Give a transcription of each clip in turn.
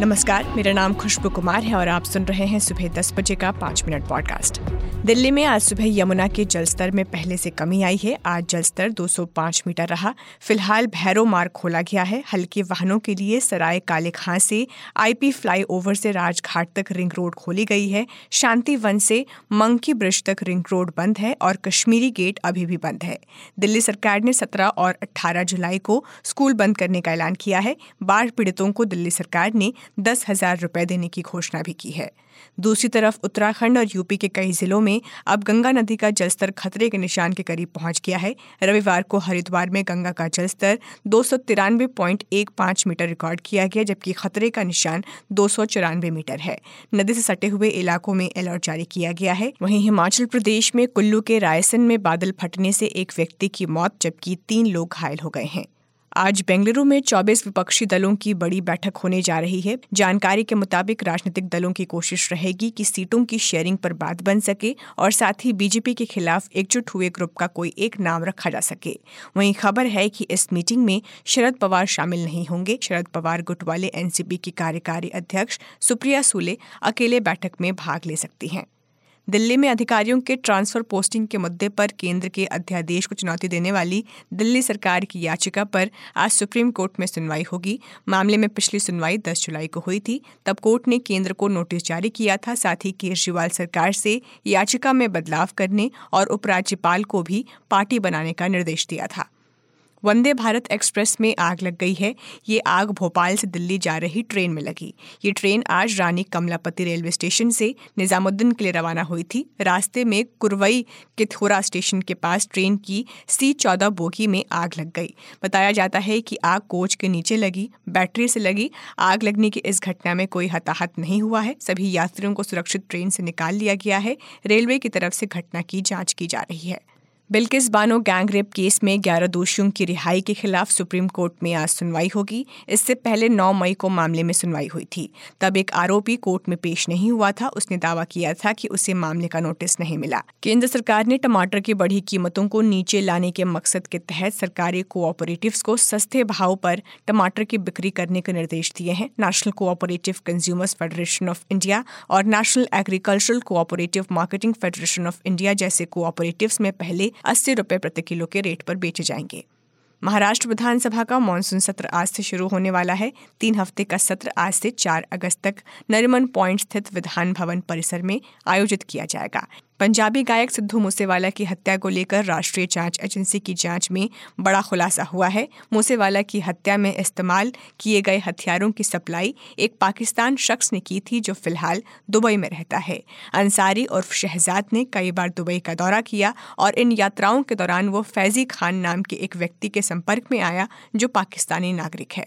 नमस्कार, मेरा नाम खुशबू कुमार है और आप सुन रहे हैं सुबह दस बजे का पाँच मिनट पॉडकास्ट दिल्ली में आज सुबह यमुना के जलस्तर में पहले से कमी आई है, आज जलस्तर 205 मीटर रहा। फ़िलहाल भैरो मार्ग खोला गया है, हल्के वाहनों के लिए सराय काले खां से आईपी फ्लाईओवर से राजघाट तक रिंग रोड खोली गई है। शांति वन से मंकी ब्रिज तक रिंग रोड बंद है और कश्मीरी गेट अभी भी बंद है। दिल्ली सरकार ने सत्रह और अट्ठारह जुलाई को स्कूल बंद करने का ऐलान किया है। बाढ़ पीड़ितों को दिल्ली सरकार ने दस हज़ार रुपए देने की घोषणा भी की है। दूसरी तरफ़ उत्तराखंड और यूपी के कई जिलों में अब गंगा नदी का जलस्तर खतरे के निशान के करीब पहुँच गया है। रविवार को हरिद्वार में गंगा का जलस्तर दो मीटर रिकॉर्ड किया गया, जबकि खतरे का निशान दो सौ चौरानवे मीटर है। नदी से सटे हुए इलाकों में अलर्ट जारी किया गया है। वहीं हिमाचल प्रदेश में कुल्लू के रायसन में बादल फटने से एक व्यक्ति की मौत, जबकि तीन लोग घायल हो गए हैं। आज बेंगलुरु में 24 विपक्षी दलों की बड़ी बैठक होने जा रही है। जानकारी के मुताबिक राजनीतिक दलों की कोशिश रहेगी कि सीटों की शेयरिंग पर बात बन सके और साथ ही बीजेपी के खिलाफ एकजुट हुए ग्रुप का कोई एक नाम रखा जा सके। वहीं खबर है कि इस मीटिंग में शरद पवार शामिल नहीं होंगे। शरद पवार गुट वाले एनसीपी की कार्यकारी अध्यक्ष सुप्रिया सुले अकेले बैठक में भाग ले सकती हैं। दिल्ली में अधिकारियों के ट्रांसफ़र पोस्टिंग के मुद्दे पर केंद्र के अध्यादेश को चुनौती देने वाली दिल्ली सरकार की याचिका पर आज सुप्रीम कोर्ट में सुनवाई होगी। मामले में पिछली सुनवाई 10 जुलाई को हुई थी। तब कोर्ट ने केंद्र को नोटिस जारी किया था, साथ ही केजरीवाल सरकार से याचिका में बदलाव करने और उपराज्यपाल को भी पार्टी बनाने का निर्देश दिया था। वंदे भारत एक्सप्रेस में आग लग गई है। ये आग भोपाल से दिल्ली जा रही ट्रेन में लगी। ये ट्रेन आज रानी कमलापति रेलवे स्टेशन से निजामुद्दीन के लिए रवाना हुई थी। रास्ते में कुरवई किथोरा स्टेशन के पास ट्रेन की सी चौदह बोगी में आग लग गई। बताया जाता है कि आग कोच के नीचे लगी, बैटरी से लगी। आग लगने की इस घटना में कोई हताहत नहीं हुआ है। सभी यात्रियों को सुरक्षित ट्रेन से निकाल लिया गया है। रेलवे की तरफ़ से घटना की जाँच की जा रही है। Bilkis Bano gang rape case में 11 दोषियों की रिहाई के खिलाफ सुप्रीम कोर्ट में आज सुनवाई होगी। इससे पहले 9 मई को मामले में सुनवाई हुई थी। तब एक आरोपी कोर्ट में पेश नहीं हुआ था। उसने दावा किया था कि उसे मामले का नोटिस नहीं मिला। केंद्र सरकार ने टमाटर की बढ़ी कीमतों को नीचे लाने के मकसद के तहत सरकारी कोऑपरेटिव को सस्ते भाव पर टमाटर की बिक्री करने के निर्देश दिए हैं। National Cooperative Consumers Federation of India और National Agricultural Cooperative Marketing Federation of India जैसे कोऑपरेटिव में पहले अस्सी रुपये प्रति किलो के रेट पर बेचे जाएँगे। महाराष्ट्र विधानसभा का मानसून सत्र आज से शुरू होने वाला है। तीन हफ़्ते का सत्र आज से चार अगस्त तक नरिमन पॉइंट स्थित विधान भवन परिसर में आयोजित किया जाएगा। पंजाबी गायक सिद्धू मूसेवाला की हत्या को लेकर राष्ट्रीय जाँच एजेंसी की जाँच में बड़ा खुलासा हुआ है। मूसेवाला की हत्या में इस्तेमाल किए गए हथियारों की सप्लाई एक पाकिस्तान शख्स ने की थी, जो फ़िलहाल दुबई में रहता है। अंसारी और शहजाद ने कई बार दुबई का दौरा किया और इन यात्राओं के दौरान वो फैजी खान नाम के एक व्यक्ति के संपर्क में आया, जो पाकिस्तानी नागरिक है।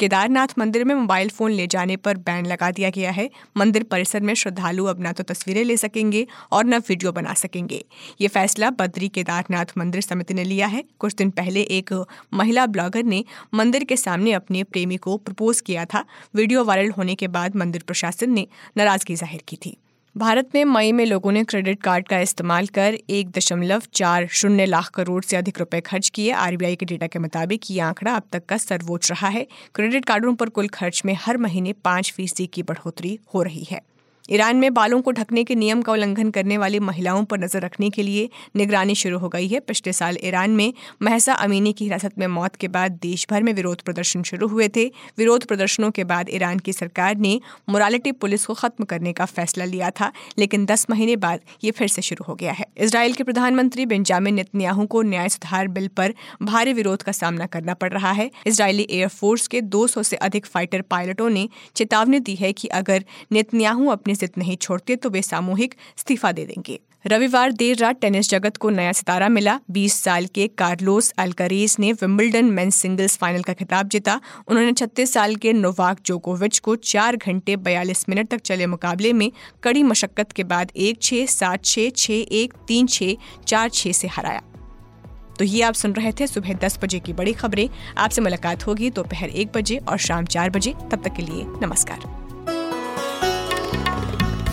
केदारनाथ मंदिर में मोबाइल फ़ोन ले जाने पर बैन लगा दिया गया है। मंदिर परिसर में श्रद्धालु अब न तो तस्वीरें ले सकेंगे और न वीडियो बना सकेंगे। ये फैसला बद्री केदारनाथ मंदिर समिति ने लिया है। कुछ दिन पहले एक महिला ब्लॉगर ने मंदिर के सामने अपने प्रेमी को प्रपोज किया था। वीडियो वायरल होने के बाद मंदिर प्रशासन ने नाराज़गी ज़ाहिर की थी। भारत में मई में लोगों ने क्रेडिट कार्ड का इस्तेमाल कर एक दशमलव चार शून्य लाख करोड़ से अधिक रुपए खर्च किए। आरबीआई के डेटा के मुताबिक ये आंकड़ा अब तक का सर्वोच्च रहा है। क्रेडिट कार्डों पर कुल खर्च में हर महीने पाँच फ़ीसदी की बढ़ोतरी हो रही है। ईरान में बालों को ढकने के नियम का उल्लंघन करने वाली महिलाओं पर नज़र रखने के लिए निगरानी शुरू हो गई है। पिछले साल ईरान में महसा अमीनी की हिरासत में मौत के बाद देश भर में विरोध प्रदर्शन शुरू हुए थे। विरोध प्रदर्शनों के बाद ईरान की सरकार ने मोरालिटी पुलिस को खत्म करने का फैसला लिया था, लेकिन दस महीने बाद ये फिर से शुरू हो गया है। इसराइल के प्रधानमंत्री बेंजामिन नेतन्याहू को न्याय सुधार बिल पर भारी विरोध का सामना करना पड़ रहा है। इसराइली एयरफोर्स के 200 से अधिक फाइटर पायलटों ने चेतावनी दी है कि अगर नेतन्याहू अपने जिद नहीं छोड़ते तो वे सामूहिक इस्तीफा दे देंगे। रविवार देर रात टेनिस जगत को नया सितारा मिला। 20 साल के कार्लोस अल्कारेज ने विम्बलडन मेंस सिंगल्स फाइनल का खिताब जीता। उन्होंने 36 साल के नोवाक जोकोविच को चार घंटे बयालीस मिनट तक चले मुकाबले में कड़ी मशक्कत के बाद एक छः सात छः छः एक, तीन छः चार छः से हराया। तो ये आप सुन रहे थे सुबह दस बजे की बड़ी खबरें। आपसे मुलाकात होगी दोपहर तो एक बजे और शाम चार बजे। तब तक के लिए नमस्कार।